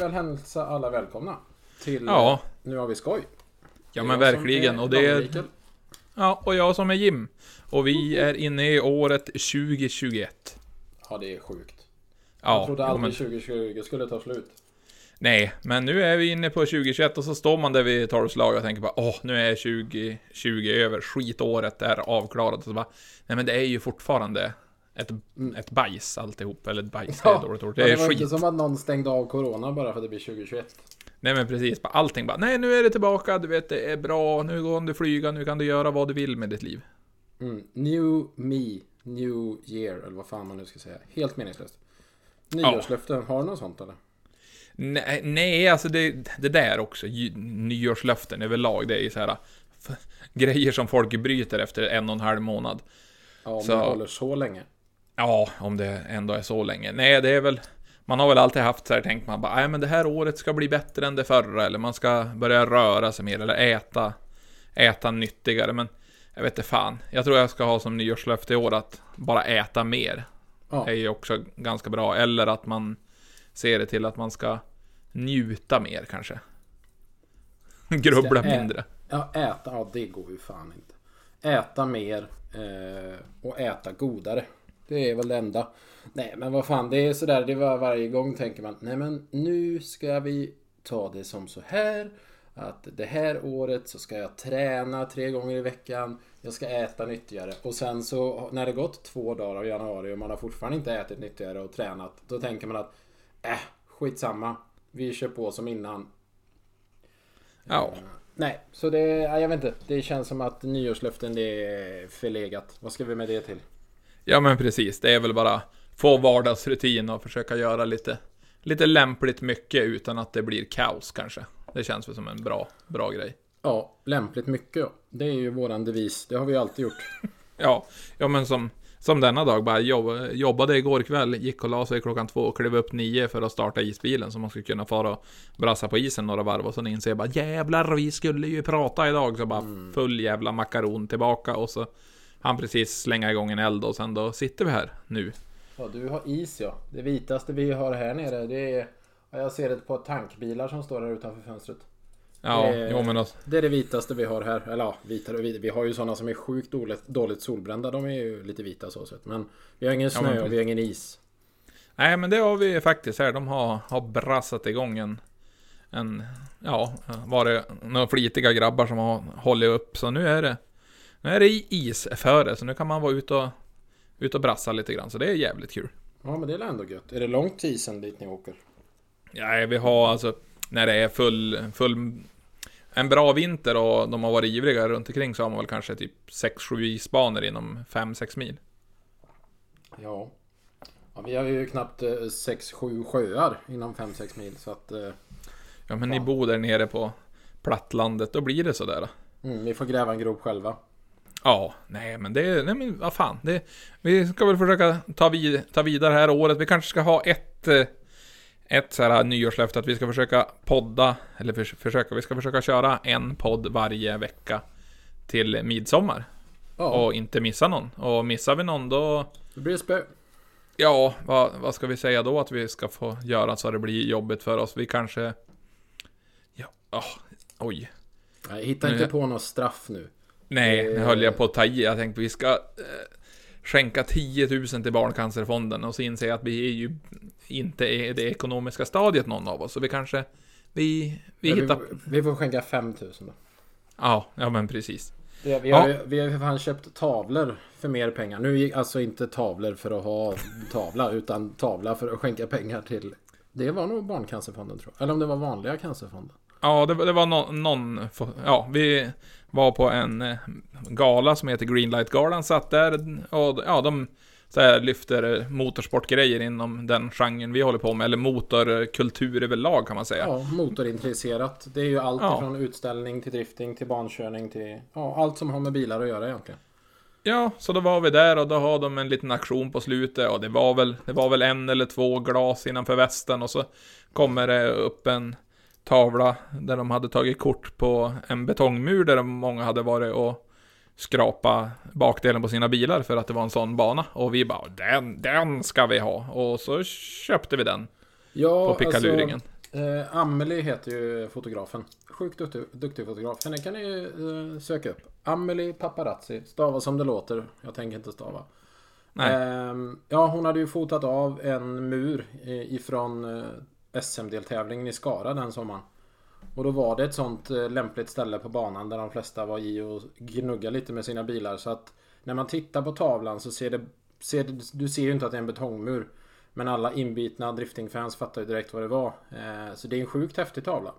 väl hälsa alla välkomna till Ja. Nu har vi skoj. Ja men verkligen. Och det är, ja, och jag som är Jim. Och vi är inne i året 2021. Ja det är sjukt. Ja, jag trodde aldrig men, 2020 skulle ta slut. nej, men nu är vi inne på 2021 och så står man där vid tolvslag och tänker bara åh, nu är 2020 över, skitåret är avklarat. Och så bara, nej men det är ju fortfarande ett, ett bajs alltihop, eller ett bajs, det är dåligt ord. Ja, Det det är var skit. inte som att någon stängde av Corona bara för att det blir 2021. Nej men precis, allting bara, nej nu är det tillbaka, du vet det är bra, nu kan du flyga, nu kan du göra vad du vill med ditt liv. Mm. New me, new year, eller vad fan man nu ska säga. Helt meningslöst. Nyårslöften, har du något sånt eller? Nej, nej alltså det, det där också, nyårslöften överlag, det är ju så här grejer som folk bryter efter en och en halv månad. Ja, om Så- det håller så länge. Ja, om det ändå är så länge. Nej, det är väl, man har väl alltid haft så här, tänkt man bara, nej men det här året ska bli bättre än det förra, eller man ska börja röra sig mer, eller äta, äta nyttigare, men jag vet inte fan. Jag tror jag ska ha som nyårslöfte i år att bara äta mer. Ja. är ju också ganska bra. Eller att man ser det till att man ska njuta mer kanske. Grubbla mindre. Ja, äta, ja det går ju fan inte. Äta mer eh, och äta godare. Det är väl det enda. Nej men vad fan, det är sådär, det var varje gång tänker man, nej men nu ska vi ta det som så här. Att det här året så ska jag träna tre gånger i veckan. Jag ska äta nyttigare. Och sen så när det gått två dagar av januari och man har fortfarande inte ätit nyttigare och tränat. Då tänker man att, äh, skitsamma. Vi kör på som innan. Ja. Nej, så det, ja, jag vet inte. Det känns som att nyårslöften det är förlegat. Vad ska vi med det till? Ja, men precis. Det är väl bara få vardagsrutin och försöka göra lite, lite lämpligt mycket utan att det blir kaos kanske. Det känns väl som en bra, bra grej. Ja, lämpligt mycket. Det är ju våran devis. Det har vi ju alltid gjort. Ja, ja men som, som denna dag, bara jobb, jobbade igår kväll, gick och la sig klockan två och klev upp nio för att starta isbilen så man skulle kunna fara och brassa på isen några varv och sen inser jag bara jävlar, vi skulle ju prata idag, så bara full jävla makaron tillbaka och så han precis slänga igång en eld och sen då sitter vi här nu. Ja, du har is ja. Det vitaste vi har här nere det är... ja, Jag ser det på tankbilar som står här utanför fönstret. Ja, Det- jo men alltså, Det är det vitaste vi har här. Eller ja, vitare och vitare. Vi har ju sådana som är sjukt dåligt, dåligt solbrända. De är ju lite vita så sett. Men vi har ingen Ja, snö men och vi har ingen is. Nej men det har vi faktiskt här, de har, har brassat igång en, en ja, var det några flitiga grabbar som har hållit upp, så nu är det, nu är det isföre, så nu kan man vara ute och, ute och brassa lite grann, så det är jävligt kul. Ja, men det är ändå gött. Är det långt till isen dit ni åker? Ja, vi har alltså, när det är full, full, en bra vinter och de har varit ivriga runt omkring så har man väl kanske typ 6-7 isbanor inom 5-6 mil. Ja. ja. Vi har ju knappt 6-7 sjöar inom 5-6 mil. Så att eh, Ja men ni Fan. bor där nere på plattlandet, då blir det sådär. mm, vi får gräva en grop själva. Ja, nej men det, nej men vad fan. Det, vi ska väl försöka ta, vid, ta vidare här året. Vi kanske ska ha ett, eh, ett så här nyårslöfte att vi ska försöka podda, eller förs- försöka, vi ska försöka köra en podd varje vecka till midsommar. Ja, Och inte missa någon. Och missar vi någon då, det blir spö. ja, vad, vad ska vi säga då att vi ska få göra så det blir jobbigt för oss? Vi kanske, ja, åh, oj. Nej, hitta Nu- inte på något straff nu. Nej, nu Eh. höll jag på att ta i. Jag tänkte vi ska eh, skänka 10 000 till Barncancerfonden och så inser jag att vi är ju inte i det ekonomiska stadiet någon av oss. Så vi kanske, vi, vi Ja, hittar... vi, vi får skänka 5000 då. Ja, ja men precis. Vi, vi, Ja. har, ju- vi har ju för fan köpt tavlor för mer pengar. Nu gick alltså inte tavlor för att ha tavla utan tavla för att skänka pengar till Det var nog Barncancerfonden tror jag. Eller om det var vanliga cancerfonden. Ja, det, var- det var no, någon... Ja, vi var på en eh, gala som heter Greenlight-galan, satt där och ja, de så här, lyfter motorsportgrejer inom den genren vi håller på med, eller motorkultur överlag kan man säga. Ja, motorintresserat. Det är ju allt Ja. från utställning till drifting till bankörning till ja, allt som har med bilar att göra egentligen. Ja, så då var vi där och då har de en liten aktion på slutet och det var väl, det var väl en eller två glas innanför västen och så kommer det upp en tavla där de hade tagit kort på en betongmur där många hade varit och skrapa bakdelen på sina bilar för att det var en sån bana och vi bara den, den ska vi ha och så köpte vi den. Ja, på pickaluringen. Alltså, eh, Amelie heter ju fotografen. Sjukt duktig, duktig fotograf. Henne kan ni eh, söka upp. Amelie Paparazzi. Stava som det låter. Jag tänker inte stava. Ehm, ja, hon hade ju fotat av en mur eh, ifrån eh, SM-deltävlingen i Skara den sommaren. Och då var det ett sånt eh, lämpligt ställe på banan där de flesta var i och gnugga lite med sina bilar. Så att när man tittar på tavlan så ser det... Ser det du ser ju inte att det är en betongmur. Men alla inbitna driftingfans fattar ju direkt vad det var. Eh, så det är en sjukt häftig tavla.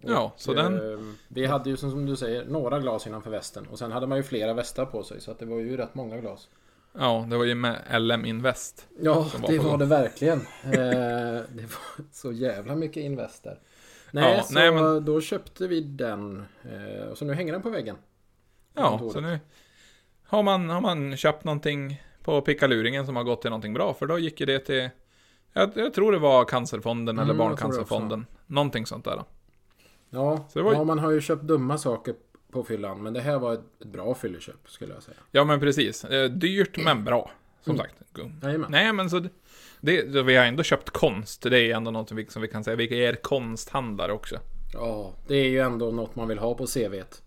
Ja, så den... Eh, Vi hade ju som, som du säger några glas innanför västen. Och sen hade man ju flera västar på sig. Så att det var ju rätt många glas. Ja, det var ju med LM Invest. Ja, var det var det verkligen. Eh, det var så jävla mycket Invester. Nej, Ja, så nej, men- då köpte vi den. Eh, och så nu hänger den på väggen. Ja, kontoret. så nu har man, har man köpt någonting på pickaluringen som har gått till någonting bra. För då gick ju det till, jag, jag tror det var Cancerfonden Mm, eller Barncancerfonden. Någonting sånt där. Ja, Så ju- ja, man har ju köpt dumma saker på fyllan. Men det här var ett, bra fylleköp skulle jag säga. Ja men precis. Eh, Dyrt men bra. Som Mm. sagt. Jajamän. Nej men så det, så vi har ändå köpt konst. Det är ändå något som vi, som vi kan säga. Vi är konsthandlare också. Ja, det är ju ändå något man vill ha på CVt.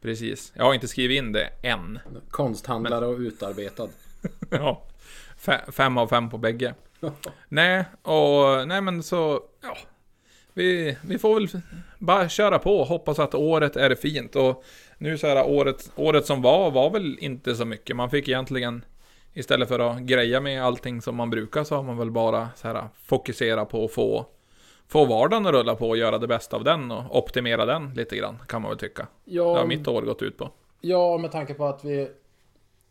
Precis. Jag har inte skrivit in det än. Konsthandlare och utarbetad. ja. Fe- Fem av fem på bägge. Nej, och nej men så, ja. Vi, vi får väl bara köra på och hoppas att året är fint. Och nu så här året, året som var, var väl inte så mycket. Man fick egentligen, istället för att greja med allting som man brukar, så har man väl bara så här fokusera på att få, få vardagen att rulla på och göra det bästa av den och optimera den lite grann, kan man väl tycka. Det har Ja, mitt år gått ut på. ja, med tanke på att vi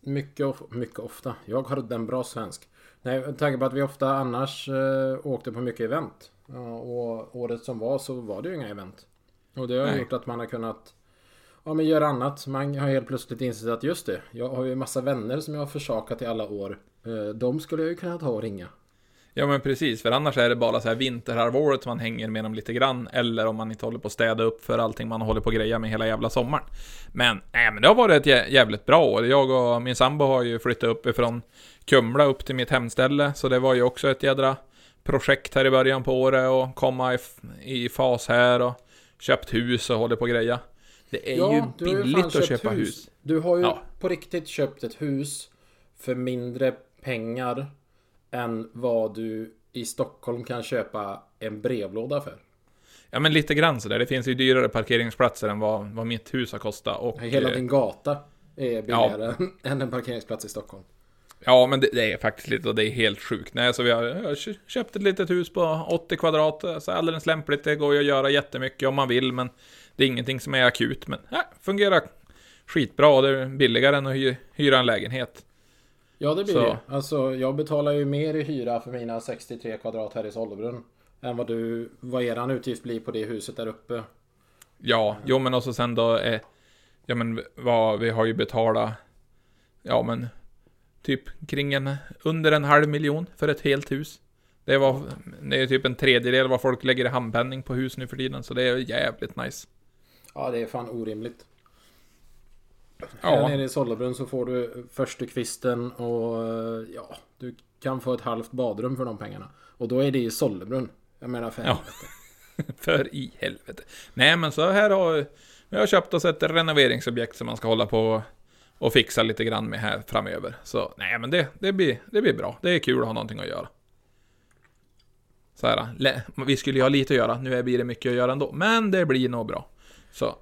mycket, of- mycket ofta. Jag har den bra svensk. Nej, med tanke på att vi ofta annars eh, åkte på mycket event. Och året som var så var det ju inga event. Och det har Nej. gjort att man har kunnat ja, men göra annat. Man har helt plötsligt insett att just det, jag har ju massa vänner som jag har försakat i alla år. Eh, de skulle jag ju kunna ta och ringa. Ja men precis, för annars är det bara så här vinterhalvåret man hänger med dem lite grann, eller om man inte håller på att städa upp för allting man håller på att greja med hela jävla sommaren. Men, nej men det har varit ett jä- jävligt bra år. Jag och min sambo har ju flyttat upp ifrån Kumla upp till mitt hemställe, så det var ju också ett jädra projekt här i början på året och komma i, i fas här och köpt hus och håller på att greja. Det är Ja, ju billigt att köpa hus. Du har ju Ja. på riktigt köpt ett hus för mindre pengar än vad du i Stockholm kan köpa en brevlåda för. Ja men lite grann sådär, det finns ju dyrare parkeringsplatser än vad, vad mitt hus har kostat. Och, Hela eh, din gata är billigare än en parkeringsplats i Stockholm. Ja, men det, det är faktiskt lite, och det är helt sjukt. Nej, så vi har, jag köpt ett litet hus på 80 kvadrat, så alldeles lämpligt. Det går ju att göra jättemycket om man vill, men det är ingenting som är akut. Men ja, fungerar skitbra, och det är billigare än att hy, hyra en lägenhet. Ja det blir Så. det. Alltså jag betalar ju mer i hyra för mina 63 kvadrat här i Sollebrunn. Än vad du, vad eran utgift blir på det huset där uppe. Ja, jo men också sen då, eh, ja men vad, vi har ju betalat, ja men, typ kring en, under en halv miljon för ett helt hus. Det var, det är typ en tredjedel vad folk lägger i handpenning på hus nu för tiden, så det är jävligt nice. Ja det är fan orimligt. Här Ja. nere i Sollebrunn så får du förstukvisten och eh, ja, du kan få ett halvt badrum för de pengarna. Och då är det i Sollebrunn. Jag menar för Ja. helvete. För i helvete. Nej men så här har vi har köpt oss ett renoveringsobjekt som man ska hålla på och och fixa lite grann med här framöver. Så nej men det, det, blir, det blir bra. Det är kul att ha någonting att göra. Så här, vi skulle ju ha lite att göra, nu blir det mycket att göra ändå. Men det blir nog bra. Så,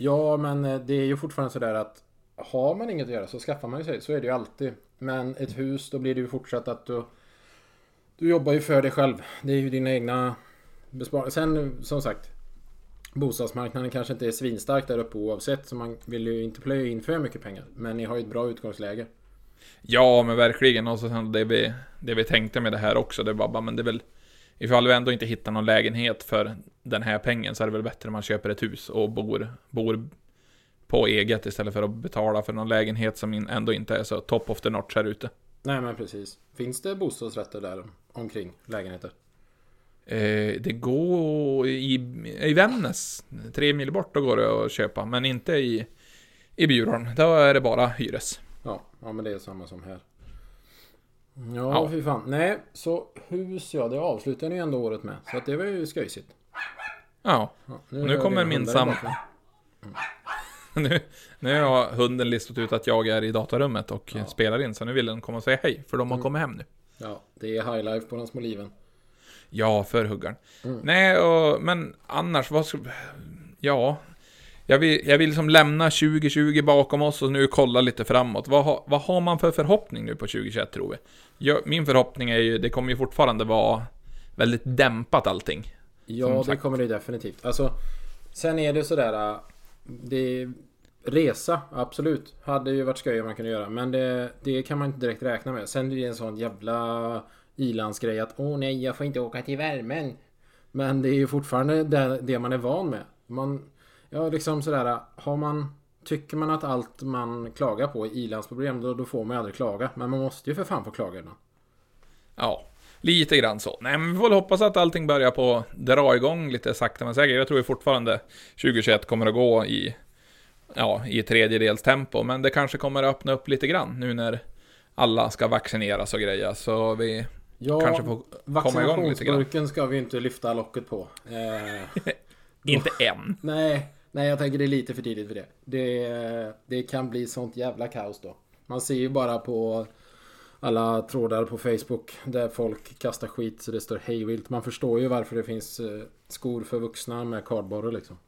Ja, men eh, det är ju fortfarande sådär att har man inget att göra så skaffar man ju sig. Så är det ju alltid. Men ett hus, då blir det ju fortsatt att du... Du jobbar ju för dig själv. Det är ju dina egna besparingar. Sen som sagt. Bostadsmarknaden kanske inte är svinstark där uppe oavsett. Så man vill ju inte plöja in för mycket pengar. Men ni har ju ett bra utgångsläge. ja men verkligen. Och så sen det vi, det vi tänkte med det här också, det var bara, men det är väl Ifall vi ändå inte hittar någon lägenhet för den här pengen så är det väl bättre om man köper ett hus och bor, bor på eget istället för att betala för någon lägenhet som ändå inte är så top of the notch här ute. Nej men precis. Finns det bostadsrätter där omkring lägenheter? Eh, det går i, i Vännäs, tre mil bort, då går det att köpa, men inte i, i Bjurholm. Då är det bara hyres. Ja, ja men det är samma som här. Ja, Ja. fy fan. Nej, så hus ja, det avslutar ni ändå året med. Så att det var ju skojsigt. Ja, Ja, Nu hör kommer min sam- bakgrunden. nu, nu har hunden listat ut att jag är i datarummet och Ja. spelar in, så nu vill den komma och säga hej, för de har Mm. kommit hem nu. Ja, det är high life på de små liven. Ja, för huggaren. Mm. Nej, och, men annars, vad ska... Ja. Jag vill, jag vill liksom lämna 2020 bakom oss och nu kolla lite framåt. Vad, har- vad har man för förhoppning nu på 2021 tror vi? Jag, min förhoppning är ju, det kommer ju fortfarande vara väldigt dämpat allting. Ja, det kommer det definitivt. Alltså, sen är det sådär... äh, Det, resa, absolut. Hade ju varit skoj om man kunde göra. Men det, det kan man inte direkt räkna med. Sen är det en sån jävla ilandsgrej att åh nej, jag får inte åka till värmen. Men det är ju fortfarande det, det man är van med. Man, ja, liksom sådär. Har man... Tycker man att allt man klagar på är ilandsproblem, då, då får man ju aldrig klaga. Men man måste ju för fan få klaga ibland. Ja, lite grann så. Nej, men vi får väl hoppas att allting börjar på dra igång lite sakta men säkert. Jag tror ju fortfarande 2021 kommer att gå i, ja, i tredjedels tempo, men det kanske kommer att öppna upp lite grann nu när alla ska vaccineras och grejer, så vi Ja, kanske får komma igång lite grann. ska vi inte lyfta locket på. Eh, Inte än. Nej, nej jag tänker det är lite för tidigt för det. det. Det kan bli sånt jävla kaos då. Man ser ju bara på alla trådar på Facebook där folk kastar skit så det står hejvilt. Man förstår ju varför det finns eh, skor för vuxna med kardborre liksom.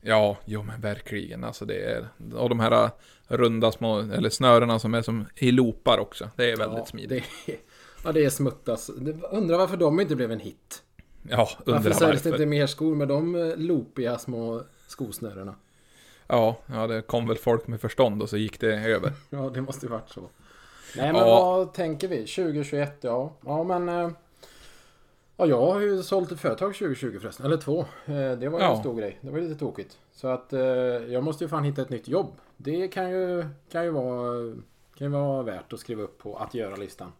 Ja, jo men verkligen. Alltså det är... Och de här runda små, eller snörena som är som i loopar också. Det är väldigt ja, smidigt. Det ja, det är smuttas. Undrar varför de inte blev en hit. Ja, Varför undrar säljs det varför. inte mer skor med de eh, loopiga små skosnörena? Ja, ja, det kom väl folk med förstånd och så gick det över. Ja, det måste ju varit så. Nej, men Ja. vad tänker vi? 2021, ja. Ja, men... eh, Ja, jag har ju sålt ett företag 2020 förresten. Eller två. Eh, Det var ju Ja. en stor grej. Det var lite tokigt. Så att jag måste ju fan hitta ett nytt jobb. Det kan ju, kan ju vara... Kan ju vara värt att skriva upp på att göra-listan.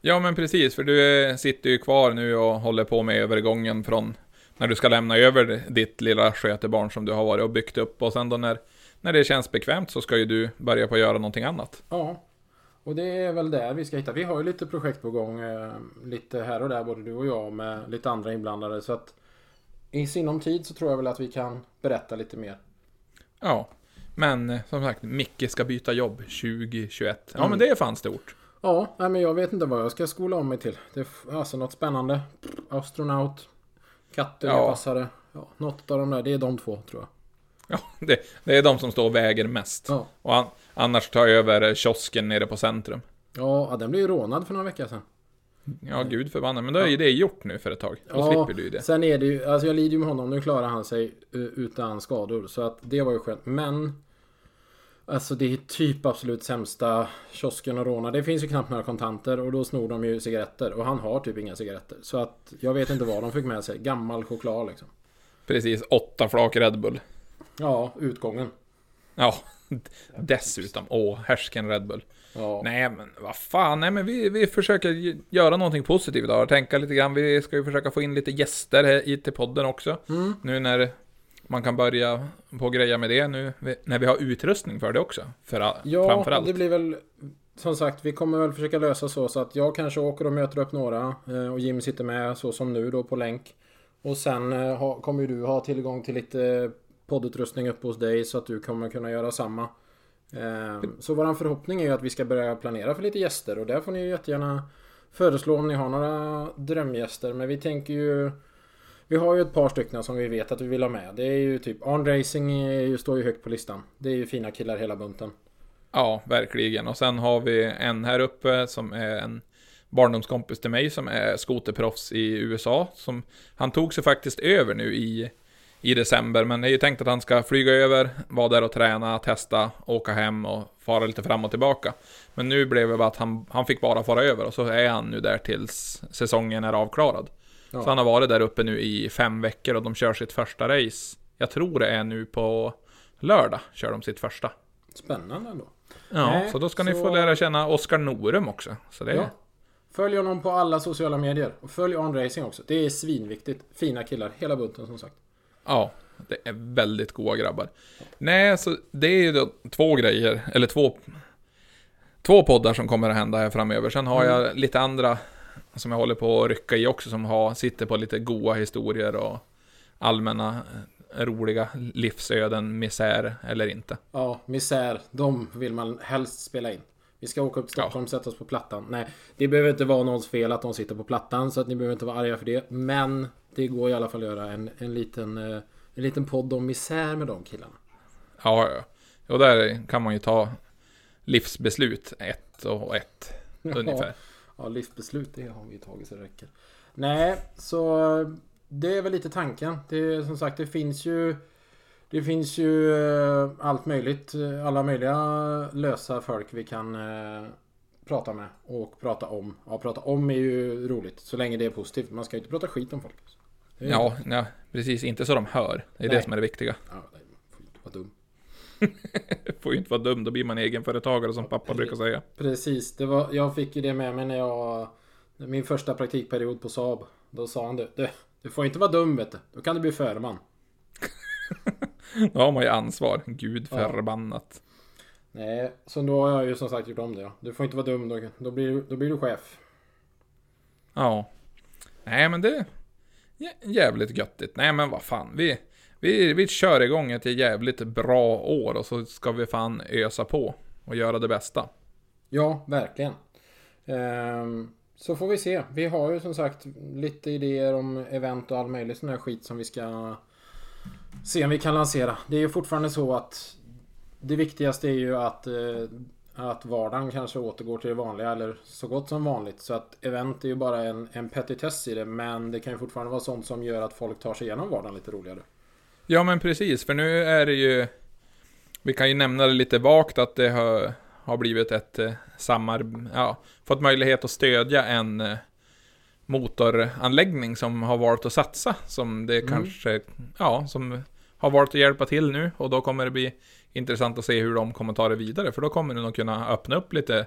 Ja, men precis, för du eh, sitter ju kvar nu och håller på med övergången från när du ska lämna över ditt lilla skötebarn som du har varit och byggt upp och sen då när, när det känns bekvämt så ska ju du börja på att göra någonting annat. Ja. Och det är väl där vi ska hitta. Vi har ju lite projekt på gång. eh, Lite här och där, både du och jag med lite andra inblandade. Så att i sinom tid så tror jag väl att vi kan berätta lite mer. Ja, men eh, som sagt, Micke ska byta jobb 2021. Ja, Mm. men det är fan stort. Ja, nej, men jag vet inte vad jag ska skola om mig till. Det är alltså något spännande. Astronaut. Kattunpassare. Ja, något av de där. Det är de två tror jag. Ja, det, det är de som står och väger mest. Ja. Och an, annars tar jag över eh, kiosken nere på centrum. Ja, ja, den blev ju rånad för några veckor sedan. Ja, gud förbannat. Men då är ju det gjort nu för ett tag. Då Ja, slipper du ju det. Sen är det ju, alltså jag lider ju med honom. Nu klarar han sig eh, utan skador. Så att det var ju skönt. Men Alltså det är typ absolut sämsta kiosken att råna. Det finns ju knappt några kontanter och då snor de ju cigaretter. Och han har typ inga cigaretter. Så att jag vet inte vad de fick med sig. Gammal choklad liksom. Precis, åtta flak Red Bull. Ja, utgången. Ja, dessutom. Åh, härsken Red Bull. Ja. Nej men vad fan, nej men vi, vi försöker göra någonting positivt idag. Tänka lite grann, vi ska ju försöka få in lite gäster här i till podden också. Mm. Nu när man kan börja på greja med det nu, när vi har utrustning för det också. För, Ja, framförallt. det blir väl som sagt, vi kommer väl försöka lösa så, så att jag kanske åker och möter upp några eh, och Jim sitter med så som nu då på länk. Och sen eh, ha, kommer ju du ha tillgång till lite poddutrustning uppe hos dig så att du kommer kunna göra samma. Eh, så våran förhoppning är ju att vi ska börja planera för lite gäster och där får ni ju jättegärna föreslå om ni har några drömgäster. Men vi tänker ju vi har ju ett par stycken som vi vet att vi vill ha med. Det är ju typ Arn Racing är ju, står ju högt på listan. Det är ju fina killar hela bunten. Ja, verkligen. Och sen har vi en här uppe som är en barndomskompis till mig som är skoterproffs i USA. Som, han tog sig faktiskt över nu i, i december, men det är ju tänkt att han ska flyga över, vara där och träna, testa, åka hem och fara lite fram och tillbaka. Men nu blev det bara att han, han fick bara fara över och så är han nu där tills säsongen är avklarad. Ja. Så han har varit där uppe nu i fem veckor och de kör sitt första race. Jag tror det är nu på lördag, kör de sitt första. Spännande ändå. Ja, Nej, så då ska ni så- få lära känna Oskar Norum också. Så det, Ja. Följ honom på alla sociala medier. Och följ On Racing också. Det är svinviktigt. Fina killar. Hela bunten som sagt. ja, det är väldigt goa grabbar. Nej, så det är ju då två grejer, eller två... två poddar som kommer att hända här framöver. Sen har Mm. jag lite andra som jag håller på att rycka i också, som har, sitter på lite goa historier och allmänna eh, roliga livsöden, misär eller inte. Ja, misär. De vill man helst spela in. Vi ska åka upp till Stockholm, sätta oss på plattan. Nej, det behöver inte vara någons fel att de sitter på plattan. Så att ni behöver inte vara arga för det. Men det går i alla fall att göra en, en, liten, eh, en liten podd om misär med de killarna. Ja, ja. Och där kan man ju ta livsbeslut ett och ett ungefär. Ja, livsbeslut det har vi tagit så det räcker. Nej, så det är väl lite tanken. Det är som sagt, det finns ju Det finns ju eh, allt möjligt. eh, Alla möjliga lösa folk vi kan eh, prata med och prata om. Ja, prata om är ju roligt så länge det är positivt. Man ska ju inte prata skit om folk. Ja, ja, precis. Inte så de hör. Det är Nej. det som är det viktiga. Ja, nej, vara dum. Får ju inte vara dum, då blir man egenföretagare som pappa brukar säga. Precis, det var, jag fick ju det med mig när jag... Min första praktikperiod på Saab. Då sa han det. Du, du får inte vara dum vet du. Då kan du bli förman. Då har man ju ansvar. Gud Ja. förbannat. Nej, så då har jag ju som sagt gjort om det. Ja. Du får inte vara dum då. Då blir, då blir du chef. Ja. Nej, men det... jä- Jävligt göttigt. Nej, men vad fan. Vi, vi, vi kör igång ett jävligt bra år och så ska vi fan ösa på och göra det bästa. Ja, verkligen. Ehm, så får vi se. Vi har ju som sagt lite idéer om event och all möjlig sån här skit som vi ska se om vi kan lansera. Det är ju fortfarande så att det viktigaste är ju att, eh, att vardagen kanske återgår till det vanliga eller så gott som vanligt. Så att event är ju bara en, en petitess i det men det kan ju fortfarande vara sånt som gör att folk tar sig igenom vardagen lite roligare. Ja, men precis. För nu är det ju... Vi kan ju nämna det lite vagt att det har, har blivit ett eh, samar... Ja, fått möjlighet att stödja en eh, motoranläggning som har valt att satsa. Som det Mm. kanske... Ja, som har valt att hjälpa till nu. Och då kommer det bli intressant att se hur de kommer ta det vidare. För då kommer det nog kunna öppna upp lite...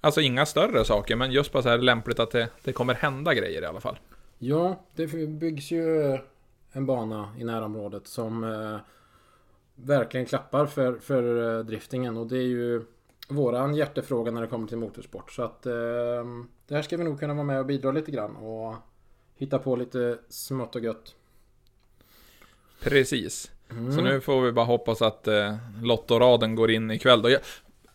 Alltså inga större saker, men just bara så här lämpligt att det, det kommer hända grejer i alla fall. Ja, det byggs ju en bana i närområdet som eh, verkligen klappar för, för eh, driftingen och det är ju våran hjärtefråga när det kommer till motorsport. Så att eh, det här ska vi nog kunna vara med och bidra lite grann och hitta på lite smått och gött. Precis. Mm. Så nu får vi bara hoppas att eh, Lottoraden går in ikväll då. Jag,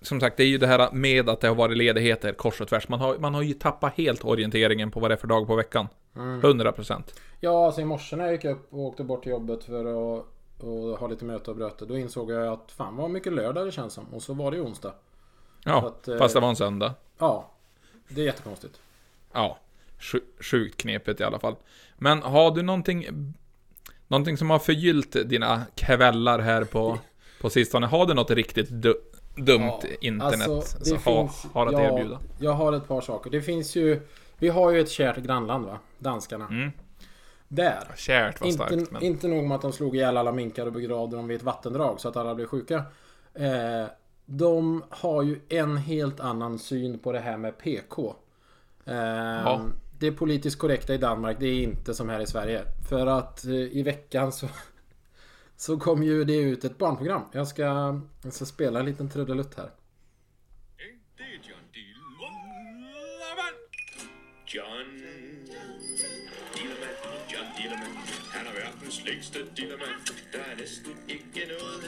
som sagt, det är ju det här med att det har varit ledigheter kors och tvärs. Man har, man har ju tappat helt orienteringen på vad det är för dag på veckan. Mm. 100%. Ja, alltså i morse när jag gick upp och åkte bort till jobbet för att och ha lite möte och bröte. Då insåg jag att fan vad mycket lördag det känns som. Och så var det ju onsdag. Ja, att, eh, fast det var en söndag. Ja, det är jättekonstigt. Ja, sju- sjukt knepigt i alla fall. Men har du någonting, någonting som har förgyllt dina kvällar här på, på sistone? Har du något riktigt dumt Ja, internet alltså, det så ha, finns- har att ja, erbjuda? Jag har ett par saker. Det finns ju... Vi har ju ett kärt grannland va? Danskarna. Mm. Där. Kärt var starkt, Inte, men... inte nog med att de slog ihjäl alla minkar och begravde dem vid ett vattendrag så att alla blev sjuka. Eh, de har ju en helt annan syn på det här med PK. Eh, Det politiskt korrekta i Danmark, det är inte som här i Sverige. För att eh, i veckan så Så kom ju det ut ett barnprogram. Jag ska, jag ska spela en liten trudelutt här. Det är John. Han världens längsta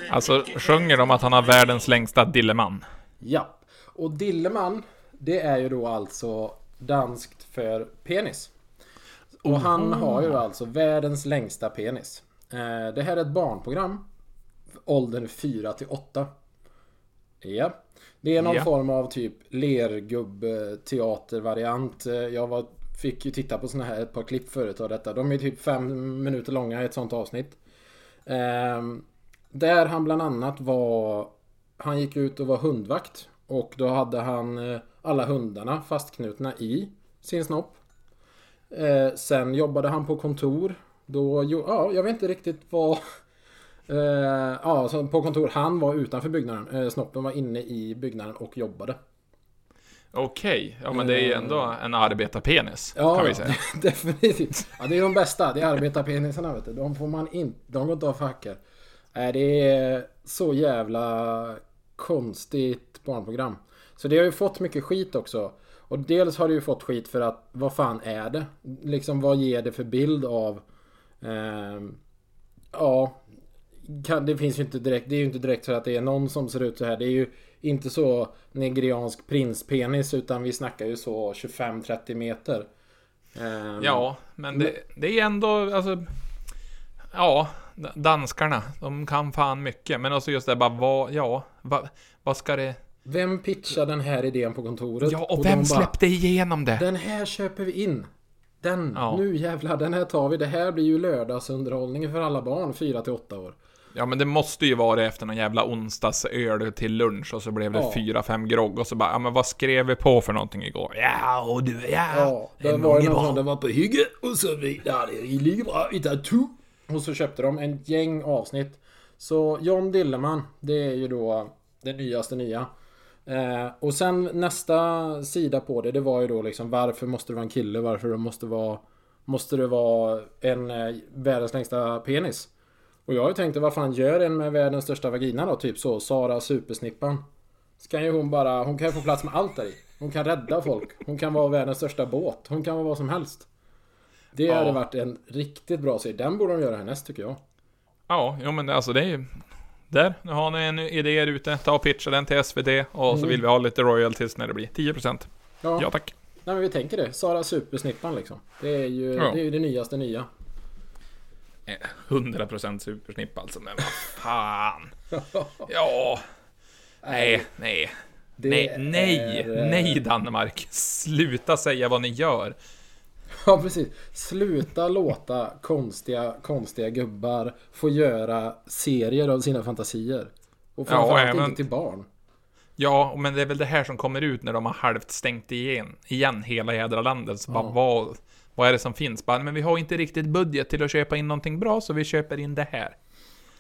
Alltså, sjunger de att han har världens längsta dilleman? Ja. Och Dilleman, det är ju då alltså danskt för penis. Och han har ju alltså världens längsta penis. Eh, det här är ett barnprogram. Åldern 4 till 8. Ja. Det är någon Ja. form av typ lergubb-teatervariant. Eh, Jag var, fick ju titta på såna här ett par klipp förut av detta. De är typ fem minuter långa i ett sånt avsnitt. Ehm, där han bland annat var Han gick ut och var hundvakt Och då hade han eh, alla hundarna fastknutna i sin snopp Sen jobbade han på kontor Då, ja, jag vet inte riktigt vad eh, Ja, på kontor, han var utanför byggnaden eh, Snoppen var inne i byggnaden och jobbade Okej, ja men det är ju ändå en arbetarpenis, Ja, kan vi säga. definitivt. Ja, det är de bästa. Det är arbetarpenisarna vet du. De får man inte... De går inte av för hacker. Nej, det är så jävla konstigt barnprogram. Så det har ju fått mycket skit också. Och dels har det ju fått skit för att vad fan är det? Liksom vad ger det för bild av... ehm, ja, kan, det finns ju inte direkt, det är ju inte direkt så att det är någon som ser ut så här. Det är ju inte så nigeriansk prinspenis utan vi snackar ju så 25-30 meter. Ehm, Ja, men det, det är ändå, alltså... Ja, danskarna, de kan fan mycket. Men alltså just det bara, vad, ja, vad, vad ska det... Vem pitchade den här idén på kontoret? Ja, och de vem bara, släppte igenom det? Den här köper vi in. Den, Ja. nu jävlar, den här tar vi. Det här blir ju lördagsunderhållningen för alla barn 4 till 8 år. Ja, men det måste ju vara efter någon jävla onsdagsöl till lunch och så blev det Ja. fyra, fem grogg och så bara, ja men vad skrev vi på för någonting igår? Ja, och du, ja. Ja, det var ju någon som var på hygge och så vidare. Det ligger bra i tattoo. Och så köpte de en gäng avsnitt. Så John Dilleman, det är ju då det nyaste nya. Eh, och sen nästa sida på det, det var ju då liksom varför måste det vara en kille? Varför det måste vara Måste det vara en eh, världens längsta penis? Och jag har ju tänkt, vad fan gör en med världens största vagina då? Typ så, Sara Supersnippan. Så kan ju hon bara, hon kan ju få plats med allt där i. Hon kan rädda folk. Hon kan vara världens största båt. Hon kan vara vad som helst. Det Ja. hade varit en riktigt bra serie. Den borde de göra härnäst tycker jag. Ja, jo men alltså det är ju... Där, nu har ni en idé ute. Ta och pitcha den till SVT och så vill vi ha lite royalties när det blir 10%. Ja, Ja tack. Nej, men vi tänker det. Sara Supersnippan liksom. Det är ju, Ja. det, är ju det nyaste nya. Eh, 100% supersnipp alltså, men vad fan. Ja. Nej, nej. Det nej, nej, är, eh, nej Danmark. Sluta säga vad ni gör. Ja, precis. Sluta låta konstiga, konstiga gubbar få göra serier av sina fantasier. Och Ja, framförallt även- inte till barn. Ja, men det är väl det här som kommer ut när de har halvt stängt igen, igen hela jädra landet. Så bara, Ja. vad, vad är det som finns? Bara, men vi har inte riktigt budget till att köpa in någonting bra, så vi köper in det här.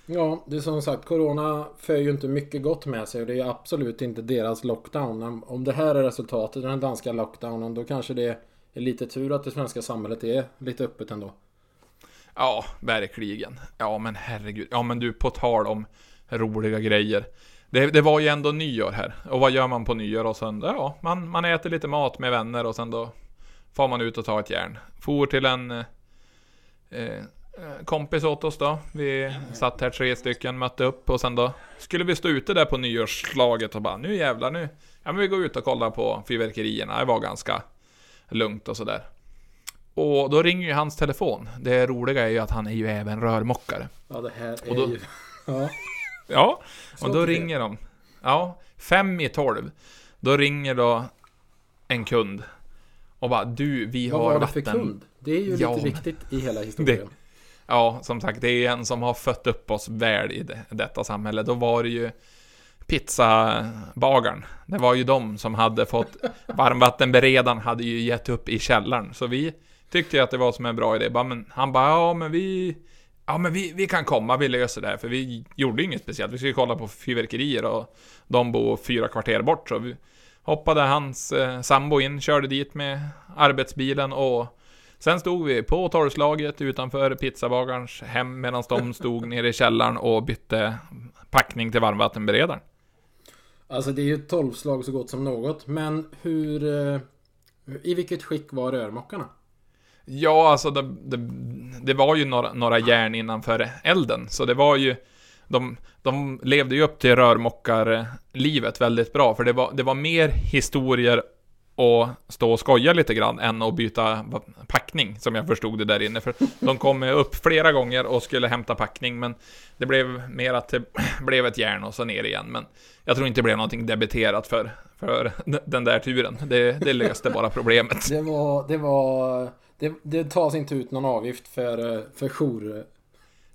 Ja, det är som sagt, Corona för ju inte mycket gott med sig och det är absolut inte deras lockdown. Om- Om det här är resultatet av den danska lockdownen då kanske det är lite tur att det svenska samhället är lite öppet ändå. Ja, verkligen. Ja, men herregud. Ja, men du, på tal om roliga grejer. Det, det var ju ändå nyår här. Och vad gör man på nyår och sen? Ja, man, man äter lite mat med vänner och sen då far man ut och tar ett järn. For till en eh, eh, kompis åt oss då. Vi satt här tre stycken, mötte upp och sen då skulle vi stå ute där på nyårsslaget och bara nu jävlar nu. Ja men vi går ut och kollar på fyrverkerierna. Det var ganska lugnt och sådär. Och då ringer ju hans telefon. Det roliga är ju att han är ju även rörmokare. Ja, det här är Och då- ju... Ja. Ja, och då det. ringer de. Ja, fem i tolv. Då ringer då en kund. Och bara du, vi Vad har var det för vatten. kund? Det är ju Ja, lite viktigt i hela historien. Ja, som sagt, det är en som har fött upp oss väl i det, detta samhälle. Då var det ju pizzabagaren. Det var ju de som hade fått varmvattenberedaren hade ju gett upp i källaren. Så vi tyckte ju att det var som en bra idé. Bara, men, han bara, ja men vi... Ja men vi, vi kan komma, vi löser det här. För vi gjorde inget speciellt. Vi skulle kolla på fyrverkerier och de bor fyra kvarter bort. Så vi hoppade hans eh, sambo in, körde dit med arbetsbilen och Sen stod vi på torrslaget utanför pizzabagarens hem medan de stod nere i källaren och bytte packning till varmvattenberedaren. Alltså det är ju ett tolvslag så gott som något. Men hur... Eh, I vilket skick var rörmokarna? Ja, alltså det, det, det var ju några, några järn innanför elden, så det var ju... De, de levde ju upp till rörmokarlivet väldigt bra, för det var, det var mer historier och stå och skoja lite grann än att byta packning, som jag förstod det där inne. För de kom upp flera gånger och skulle hämta packning, men det blev mer att det blev ett järn och så ner igen. Men jag tror inte det blev någonting debiterat för, för den där turen. Det, det löste bara problemet. Det var... Det var... Det, det tas inte ut någon avgift för, för jour...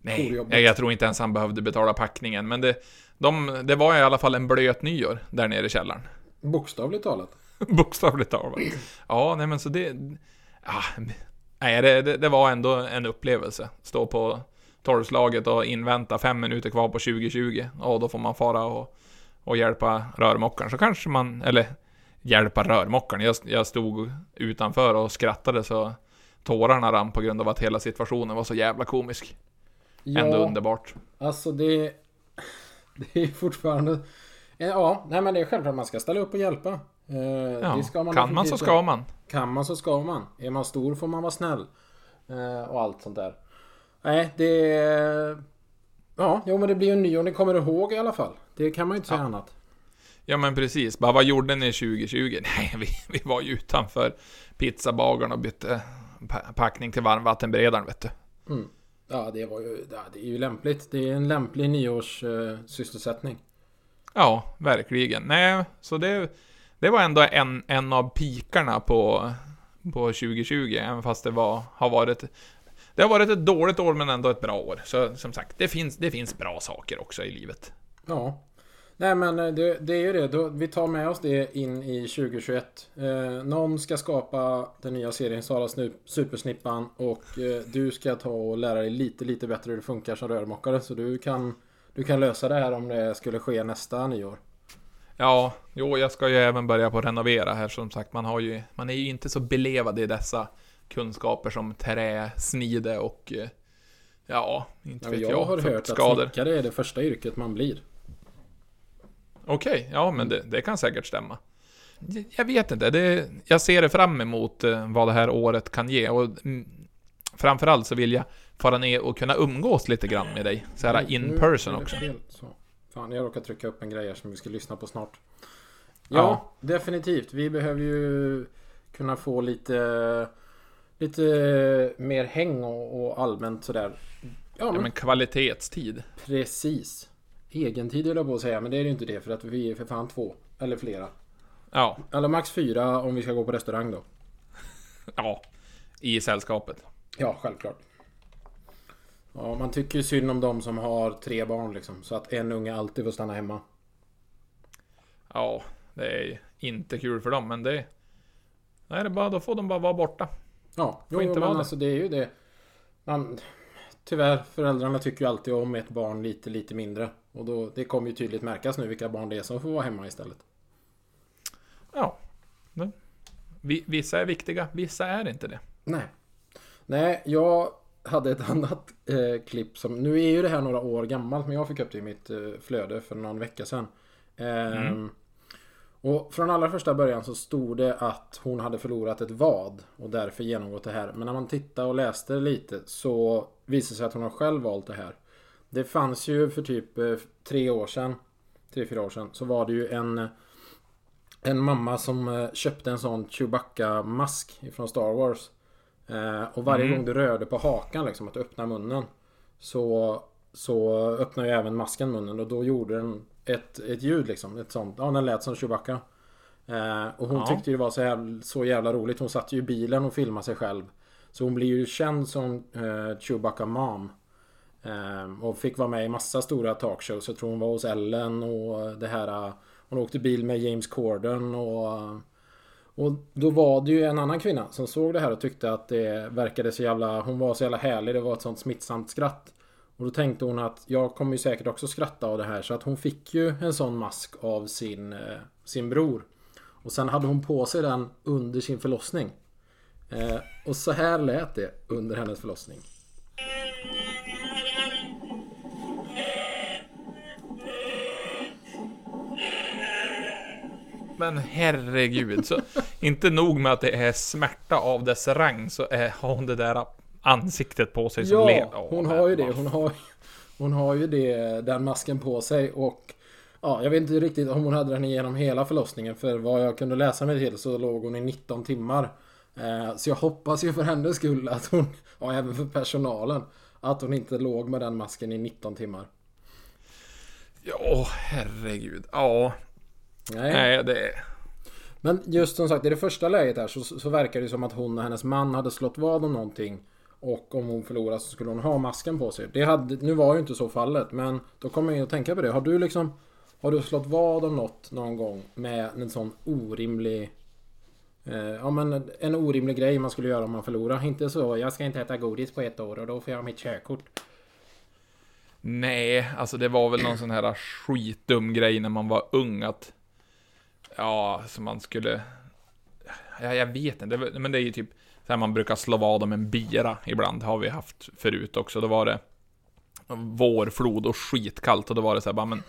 Nej, jag, jag tror inte ens han behövde betala packningen, men det, de, det var i alla fall en blöt nyår där nere i källaren. Bokstavligt talat. Bokstavligt talat. Ja, nej men så det... Ja, nej, det, det, det var ändå en upplevelse. Stå på torrslaget och invänta fem minuter kvar på 2020. Och då får man fara och, och hjälpa rörmokaren. Så kanske man, eller hjälpa rörmokaren. Jag, jag stod utanför och skrattade så tårarna rann på grund av att hela situationen var så jävla komisk. Ändå underbart. Alltså det... Det är fortfarande... Ja, nej men det är självklart man ska ställa upp och hjälpa. Eh, Ja, man kan man så ska man. Kan man så ska man. Är man stor får man vara snäll. Eh, och allt sånt där. Nej, det... Ja, jo men det blir ju en ny och ni kommer ihåg i alla fall. Det kan man ju inte säga annat. Ja men precis, bara vad gjorde ni 2020? Nej, vi, vi var ju utanför pizzabagaren och bytte pa- packning till varmvattenberedaren vet du. Mm. Ja, det var ju... Ja, det är ju lämpligt. Det är en lämplig nyårssysselsättning. Eh, sysselsättning. Ja, verkligen. Nej, så det, det var ändå en, en av pikarna på, på 2020, även fast det var, har varit det har varit ett dåligt år men ändå ett bra år. Så som sagt, det finns, det finns bra saker också i livet. Ja. Nej men eh, det, det är ju det. Då, vi tar med oss det in i 2021. Eh, någon ska skapa den nya serien Sara Supersnippan och eh, du ska ta och lära dig lite, lite bättre hur det funkar som rörmokare. Så du kan, du kan lösa det här om det skulle ske nästa nyår. Ja, jo, jag ska ju även börja på att renovera här som sagt. Man, har ju, man är ju inte så belevad i dessa kunskaper som träsnide och eh, ja, inte Ja, vet jag, jag, har hört att snickare är det första yrket man blir. Okej, ja men det, det kan säkert stämma. Jag vet inte, det, jag ser det fram emot eh, vad det här året kan ge och mm, framförallt så vill jag fara ner och kunna umgås lite grann med dig. Så här Nu- in person också. Fan, jag råkar trycka upp en grej här som vi ska lyssna på snart. Ja, Ja. definitivt. Vi behöver ju kunna få lite Lite mer häng och, och allmänt sådär. Ja, Ja men men kvalitetstid. precis. Egentid höll jag på att säga, men det är ju inte det för att vi är för fan två. Eller flera. Ja, Eller max fyra om vi ska gå på restaurang då. ja. I sällskapet. Ja, självklart. Ja, man tycker ju synd om de som har tre barn liksom. Så att en unge alltid får stanna hemma. Ja, det är inte kul för dem, men det... Nej, det är bara, då får de bara vara borta. Ja, jo, inte men alltså det är ju det. Man, tyvärr, föräldrarna tycker ju alltid om ett barn lite, lite mindre. Och då, det kommer ju tydligt märkas nu vilka barn det är som får vara hemma istället. Ja. Vissa är viktiga, vissa är inte det. Nej. Nej, jag hade ett annat eh, klipp som... Nu är ju det här några år gammalt, men jag fick upp det i mitt eh, flöde för någon vecka sedan. Ehm, Och från allra första början så stod det att hon hade förlorat ett vad och därför genomgått det här. Men när man tittade och läste lite så visade det sig att hon har själv valt det här. Det fanns ju för typ eh, tre år sedan, tre, fyra år sedan, så var det ju en en mamma som eh, köpte en sån Chewbacca-mask ifrån Star Wars. Eh, och varje Mm. gång du rörde på hakan liksom, att öppna munnen. Så, så öppnade ju även masken munnen och då gjorde den ett, ett ljud liksom. Ett sånt, ja den lät som Chewbacca. Eh, och hon Ja. tyckte det var så jävla, så jävla roligt. Hon satt ju i bilen och filmade sig själv. Så hon blir ju känd som eh, Chewbacca Mom. Eh, och fick vara med i massa stora talkshows. Jag tror hon var hos Ellen och det här... eh, Hon åkte bil med James Corden och... Och då var det ju en annan kvinna som såg det här och tyckte att det verkade så jävla... Hon var så jävla härlig. Det var ett sånt smittsamt skratt. Och då tänkte hon att jag kommer ju säkert också skratta av det här. Så att hon fick ju en sån mask av sin, eh, sin bror. Och sen hade hon på sig den under sin förlossning. Eh, och så här lät det under hennes förlossning. Men herregud, så inte nog med att det är smärta av dess rang, så är, har hon det där ansiktet på sig som Ja, ler. Åh, hon har ju det. Hon har, hon har ju det, den masken på sig och Ja, jag vet inte riktigt om hon hade den igenom hela förlossningen för vad jag kunde läsa mig till så låg hon i 19 timmar. Eh, så jag hoppas ju för hennes skull att hon, och även för personalen, att hon inte låg med den masken i 19 timmar. Ja, herregud. Ja, Nej. nej, det. Men just som sagt, i det första läget här så, så verkar det som att hon och hennes man hade slått vad om någonting. Och om hon förlorar så skulle hon ha masken på sig. Det hade, nu var ju inte så fallet, men då kommer jag att tänka på det. Har du liksom Har du slått vad om något någon gång med en sån orimlig eh, Ja men en orimlig grej man skulle göra om man förlorar. Inte så, jag ska inte äta godis på ett år och då får jag mitt körkort. Nej, alltså det var väl någon sån här skitdum grej när man var ung att... Ja, så man skulle... Ja, jag vet inte, det, men det är ju typ... Så här man brukar slå vad om en bira ibland, har vi haft förut också. Då var det vårflod och skitkallt och då var det så här bara, men...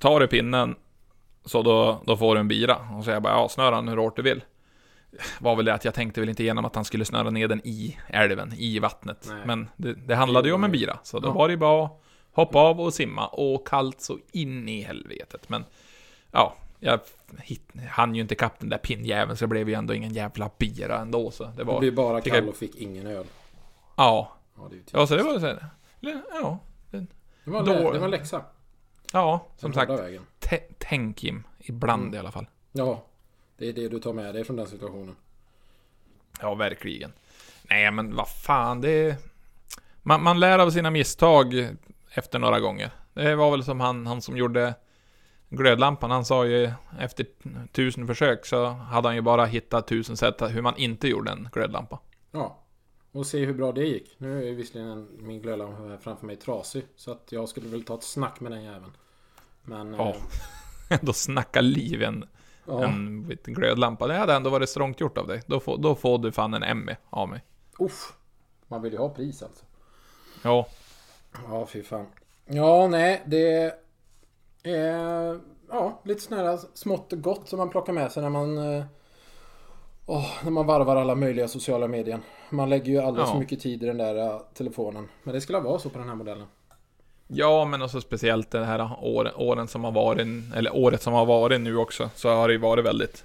tar du pinnen, så då, då får du en bira. Och så jag bara, ja snöra den hur hårt du vill. Var väl det att jag tänkte väl inte igenom att han skulle snöra ner den i älven, i vattnet. Nej. Men det, det handlade ju om en bira, så då Ja. var det ju bara att hoppa av och simma. Och kallt så in i helvetet. Men ja, jag hit, hann ju inte ikapp den där pinnjäveln, så det blev ju ändå ingen jävla bira ändå. Så det Det var, blev bara jag- kall och fick ingen öl. ja. Ja, det, Ja, så det var så här, ja, det, var, då- det var läxa. ja, som sagt. tänk Jim, ibland Mm. i alla fall. Ja, det är det du tar med dig från den situationen. Ja, verkligen. Nej, men vad fan, det är... Man, man lär av sina misstag efter några gånger. Det var väl som han, han som gjorde glödlampan. Han sa ju efter tusen försök så hade han ju bara hittat tusen sätt hur man inte gjorde en glödlampa. Ja, och se hur bra det gick. Nu är visserligen min glödlampa framför mig trasig. Så att jag skulle väl ta ett snack med den jäveln. Men... Ja. eh, Då snacka liv en, ja. en glödlampa. Det hade ändå varit strångt gjort av dig. Då får, då får du fan en Emmy av mig. Uff. Man vill ju ha pris alltså. Ja, Ja, fy fan. Ja, nej, det är ja, lite sådär smått och gott som man plockar med sig när man eh, åh, när man varvar alla möjliga sociala medier. Man lägger ju alldeles Ja. för mycket tid i den där eh, telefonen. Men det skulle vara så på den här modellen. Ja, men också speciellt det här åren, åren som har varit, eller året som har varit nu också, så har det ju varit väldigt...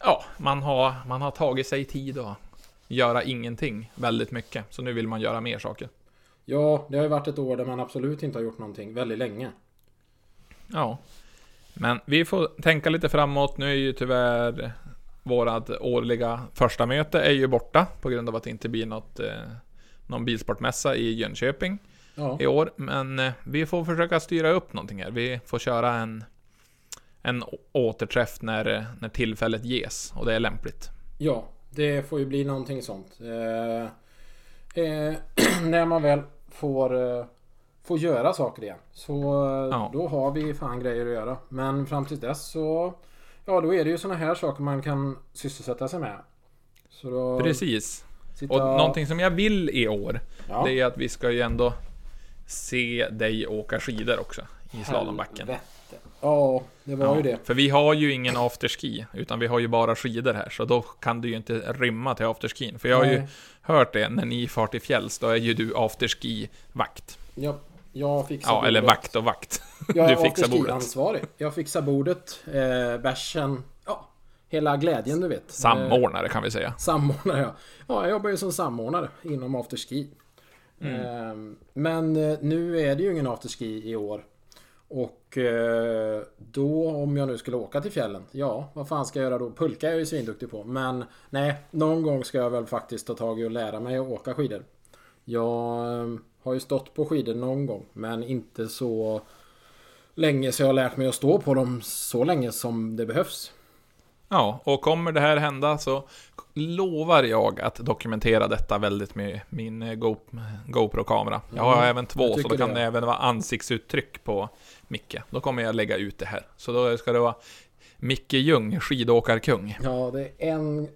Ja, man har, man har tagit sig tid att göra ingenting väldigt mycket. Så nu vill man göra mer saker. Ja, det har ju varit ett år där man absolut inte har gjort någonting väldigt länge. Ja. Men vi får tänka lite framåt. Nu är ju tyvärr vårat årliga första möte är ju borta på grund av att det inte blir något, eh, någon bilsportmässa i Jönköping Ja, i år. Men eh, vi får försöka styra upp någonting här. Vi får köra en, en återträff när, när tillfället ges och det är lämpligt. ja det får ju bli någonting sånt. Eh, eh, när man väl får, får göra saker igen. Så eh, Ja. då har vi fan grejer att göra. Men fram tills dess så... Ja, då är det ju såna här saker man kan sysselsätta sig med. Så då... Precis. Sitta, Och någonting som jag vill i år, ja. det är att vi ska ju ändå se dig åka skidor också i slalombacken. Helvete. Ja, det var ju det. För vi har ju ingen afterski, utan vi har ju bara skidor här, så då kan du ju inte rymma till afterskin. För jag har ju Nej. hört det, när ni far till fjälls, då är ju du afterski-vakt. Jag, jag fixar Ja, eller bordet. vakt och vakt. Jag är fixar bordet. afterski-ansvarig. Jag fixar bordet, eh, bärsen, ja, hela glädjen du vet. Eh, Samordnare kan vi säga. Samordnare ja. Ja, jag jobbar ju som samordnare inom afterski. Eh, Men eh, nu är det ju ingen afterski i år. Och eh, då om jag nu skulle åka till fjällen. Ja, vad fan ska jag göra då? Pulka är jag ju svinduktig på. Men nej, någon gång ska jag väl faktiskt ta tag i och lära mig att åka skidor. Jag eh, har ju stått på skidor någon gång. Men inte så länge så jag har lärt mig att stå på dem så länge som det behövs. Ja, och kommer det här hända så lovar jag att dokumentera detta väldigt med min Go, GoPro-kamera. Jag har Ja, även två, så då kan det. det även vara ansiktsuttryck på Micke. Då kommer jag lägga ut det här. Så då ska det vara Micke Ljung, skidåkarkung. Ja, det är en,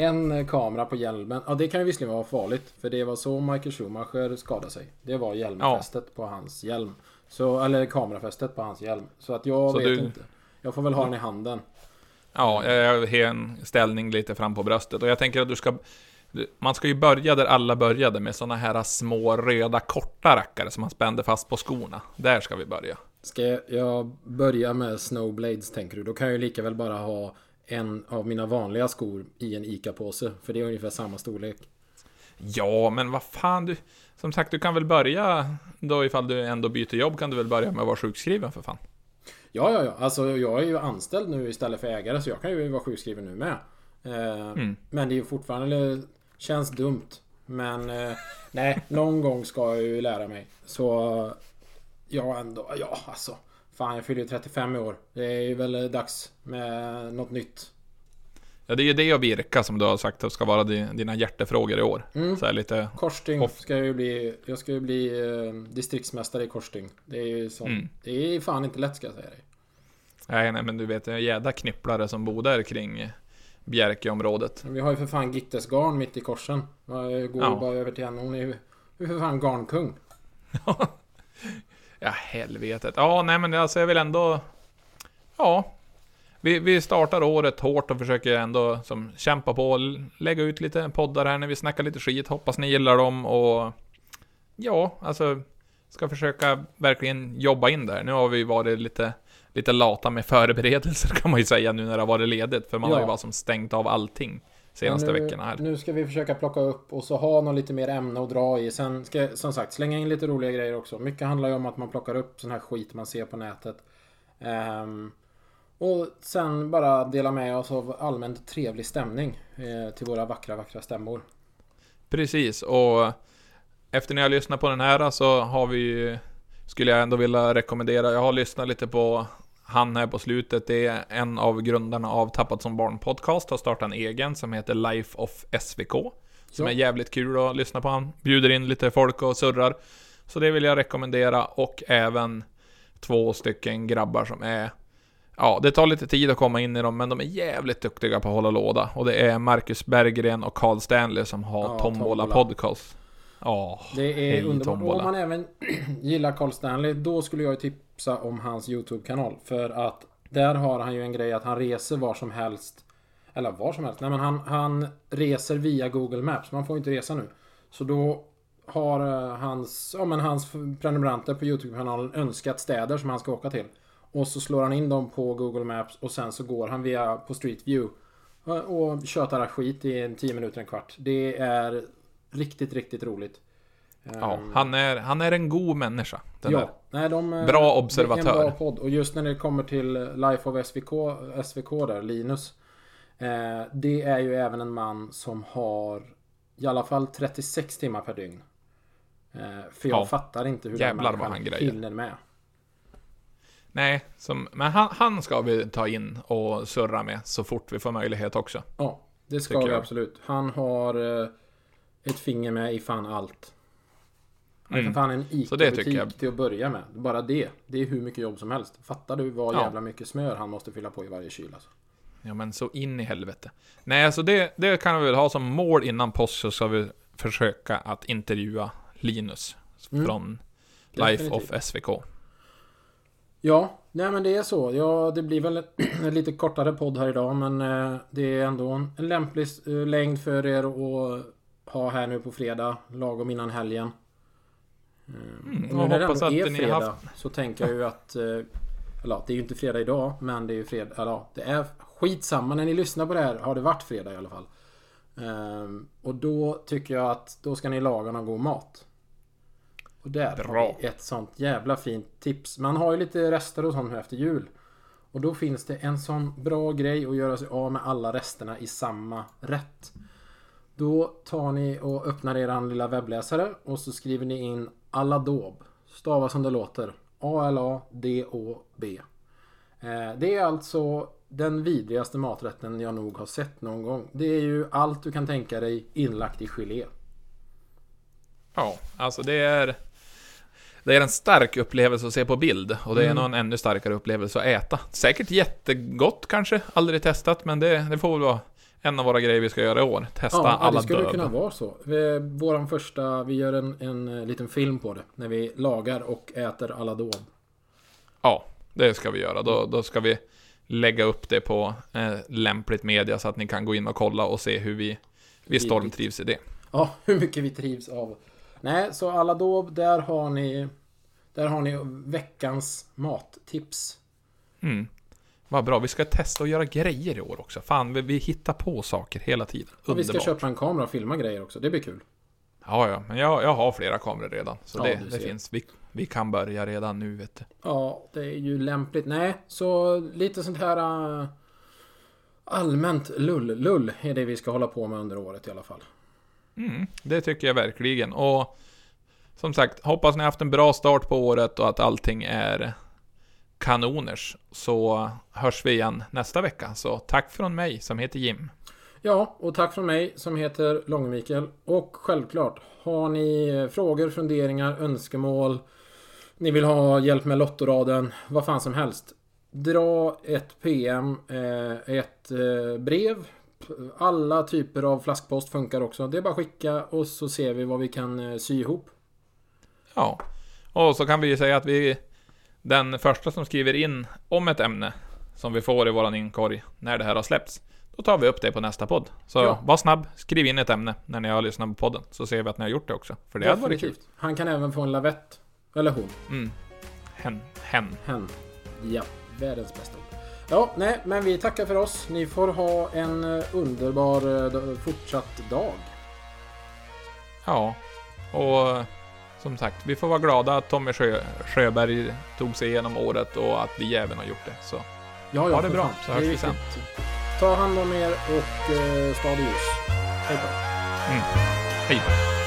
en kamera på hjälmen. Ja, det kan ju visserligen vara farligt. För det var så Michael Schumacher skadade sig. Det var hjälmfästet på hans hjälm. Så, eller kamerafästet på hans hjälm. Så att jag Så vet du- inte. Jag får väl ha den i handen. Ja, jag har en ställning lite fram på bröstet. Och jag tänker att du ska... Man ska ju börja där alla började med såna här små röda korta rackare som man spände fast på skorna. Där ska vi börja. Ska jag börja med Snowblades tänker du? Då kan jag ju lika väl bara ha en av mina vanliga skor i en ICA-påse. För det är ungefär samma storlek. Ja, men vad fan du... Som sagt, du kan väl börja då ifall du ändå byter jobb kan du väl börja med att vara sjukskriven för fan. Ja, ja, ja. Alltså jag är ju anställd nu istället för ägare så jag kan ju vara sjukskriven nu med. Eh, Mm. Men det är ju fortfarande... Känns dumt. Men eh, nej, någon gång ska jag ju lära mig. Så... Ja, ändå. Ja, alltså. Fan, jag fyller ju 35 i år. Det är ju väl dags med något nytt. Ja, det är ju det och Birka som du har sagt att ska vara di- dina hjärtefrågor i år. Mm. Så lite... Korsstygn Off. ska jag ju bli. Jag ska ju bli eh, distriktsmästare i korsstygn. Det är ju som... Mm. Det är fan inte lätt ska jag säga dig. Nej, nej, men du vet, det är jädra knypplare som bor där kring Bjerkeområdet. Men Vi har ju för fan Gittes garn mitt i korsen. Jag går Ja. bara över till henne. Hon är ju för fan garnkung. Ja, helvetet. Ja, nej men alltså jag vill ändå... Ja. Vi, vi startar året hårt och försöker ändå som kämpa på lägga ut lite poddar här när vi snackar lite skit. Hoppas ni gillar dem och... Ja, alltså... Ska försöka verkligen jobba in där. Nu har vi varit lite, lite lata med förberedelser kan man ju säga nu när det har varit ledigt. För man Ja. har ju bara som stängt av allting senaste nu, veckorna här. Nu ska vi försöka plocka upp och så ha något lite mer ämne att dra i. Sen ska jag, som sagt slänga in lite roliga grejer också. Mycket handlar ju om att man plockar upp sån här skit man ser på nätet. Ehm, och sen bara dela med oss av allmänt trevlig stämning eh, till våra vackra, vackra stämmor. Precis, och efter när jag lyssnat på den här så har vi ju- Skulle jag ändå vilja rekommendera, jag har lyssnat lite på han här på slutet, det är en av grundarna av Tappat som barn podcast, har startat en egen som heter Life of SVK. Som Ja. är jävligt kul att lyssna på. Han bjuder in lite folk och surrar. Så det vill jag rekommendera och även två stycken grabbar som är Ja, det tar lite tid att komma in i dem, men de är jävligt duktiga på att hålla låda. Och det är Marcus Berggren och Carl Stanley som har Ja, Tombola, Tombola. Podcast. Ja, Det är underbart. Och Tombola. om man även gillar Carl Stanley, då skulle jag ju tipsa om hans YouTube-kanal. För att där har han ju en grej att han reser var som helst. Eller var som helst. Nej men han, han reser via Google Maps. Man får ju inte resa nu. Så då har eh, hans, ja, men hans prenumeranter på YouTube-kanalen önskat städer som han ska åka till. Och så slår han in dem på Google Maps och sen så går han via på Street View. Eh, och tjötar skit i en 10 minuter, en kvart. Det är riktigt, riktigt roligt. Ja, Ehm, han är, han är en god människa. Ja, nej, de, eh, Bra Det är observatör. en bra podd. Och just när det kommer till Life of SVK, SVK där, Linus. Eh, det är ju även en man som har i alla fall 36 timmar per dygn. Eh, för jag Ja. fattar inte hur Jävlar den människan han hinner med. Nej, som, men han, han ska vi ta in och surra med så fort vi får möjlighet också. Ja, det ska vi jag. absolut. Han har eh, ett finger med i fan allt. Han Mm. för fan en ICA-butik till att börja med. Bara det. Det är hur mycket jobb som helst. Fattar du vad Ja. jävla mycket smör han måste fylla på i varje kyl alltså. Ja men så in i helvete. Nej, alltså det, det kan vi väl ha som mål innan påsk så ska vi försöka att intervjua Linus Mm. från Life Definitivt. of SVK. Ja, nej men det är så. Ja, det blir väl en lite kortare podd här idag men eh, det är ändå en, en lämplig eh, längd för er att ha här nu på fredag, lagom innan helgen. Eh, Mm, och nu när det ändå är fredag haft- så tänker jag ju att eh, eller det är ju inte fredag idag men det är ju fredag, eller det är skitsamma när ni lyssnar på det här har det varit fredag i alla fall. Ehm, och då tycker jag att då ska ni laga någon god mat. Och där Bra. har vi ett sånt jävla fint tips. Man har ju lite rester och sånt nu efter jul. Och då finns det en sån bra grej att göra sig av med alla resterna i samma rätt. Då tar ni och öppnar eran lilla webbläsare och så skriver ni in Aladob. Stava som det låter. A-L-A-D-O-B. Eh, Det är alltså den vidrigaste maträtten jag nog har sett någon gång. Det är ju allt du kan tänka dig inlagt i gelé. Ja, alltså det är... Det är en stark upplevelse att se på bild och det är Mm. nog en ännu starkare upplevelse att äta. Säkert jättegott kanske, aldrig testat, men det, det får väl vara en av våra grejer vi ska göra i år. Testa Ja, alla det skulle kunna vara så. Vi- Våran första, vi gör en, en eh, liten film på det. När vi lagar och äter Aladob. Ja, det ska vi göra. Då, då ska vi lägga upp det på eh, lämpligt media så att ni kan gå in och kolla och se hur vi, vi stormtrivs i det. Ja, hur mycket vi trivs av. Nej, så Aladob, där har ni Där har ni veckans mattips. Mm. Vad bra, vi ska testa att göra grejer i år också. Fan, vi, vi hittar på saker hela tiden. Och vi ska Underbart. köpa en kamera och filma grejer också. Det blir kul. Ja, ja, men jag, jag har flera kameror redan. Så Ja, det, det finns. Vi, vi kan börja redan nu, vet du. Ja, det är ju lämpligt. Nej, så lite sånt här äh, allmänt lull-lull är det vi ska hålla på med under året i alla fall. Mm, det tycker jag verkligen. Och som sagt, hoppas ni har haft en bra start på året och att allting är kanoners. Så hörs vi igen nästa vecka. Så tack från mig som heter Jim. Ja, och tack från mig som heter Långe-Mikael. Och självklart, har ni frågor, funderingar, önskemål, ni vill ha hjälp med lottoraden, vad fan som helst. Dra ett PM, eh, ett eh, brev. Alla typer av flaskpost funkar också. Det är bara att skicka och så ser vi vad vi kan eh, sy ihop. Ja. Och så kan vi ju säga att vi... Den första som skriver in om ett ämne som vi får i våran inkorg när det här har släppts. Då tar vi upp det på nästa podd. Så Ja. var snabb, skriv in ett ämne när ni har lyssnat på podden. Så ser vi att ni har gjort det också. För det hade varit kul. Definitivt. Han kan även få en lavett. Eller hon. Mm. Hen. Hen. Hen. Ja, världens bästa ord. Ja, nej, men vi tackar för oss. Ni får ha en eh, underbar eh, fortsatt dag. Ja. Och som sagt, vi får vara glada att Tommy Sjö, Sjöberg tog sig igenom året och att vi även har gjort det. Så Ja, Ha det bra, så hörs vi sen. Ta hand om er och eh, stad i ljus. Hej då. hej då.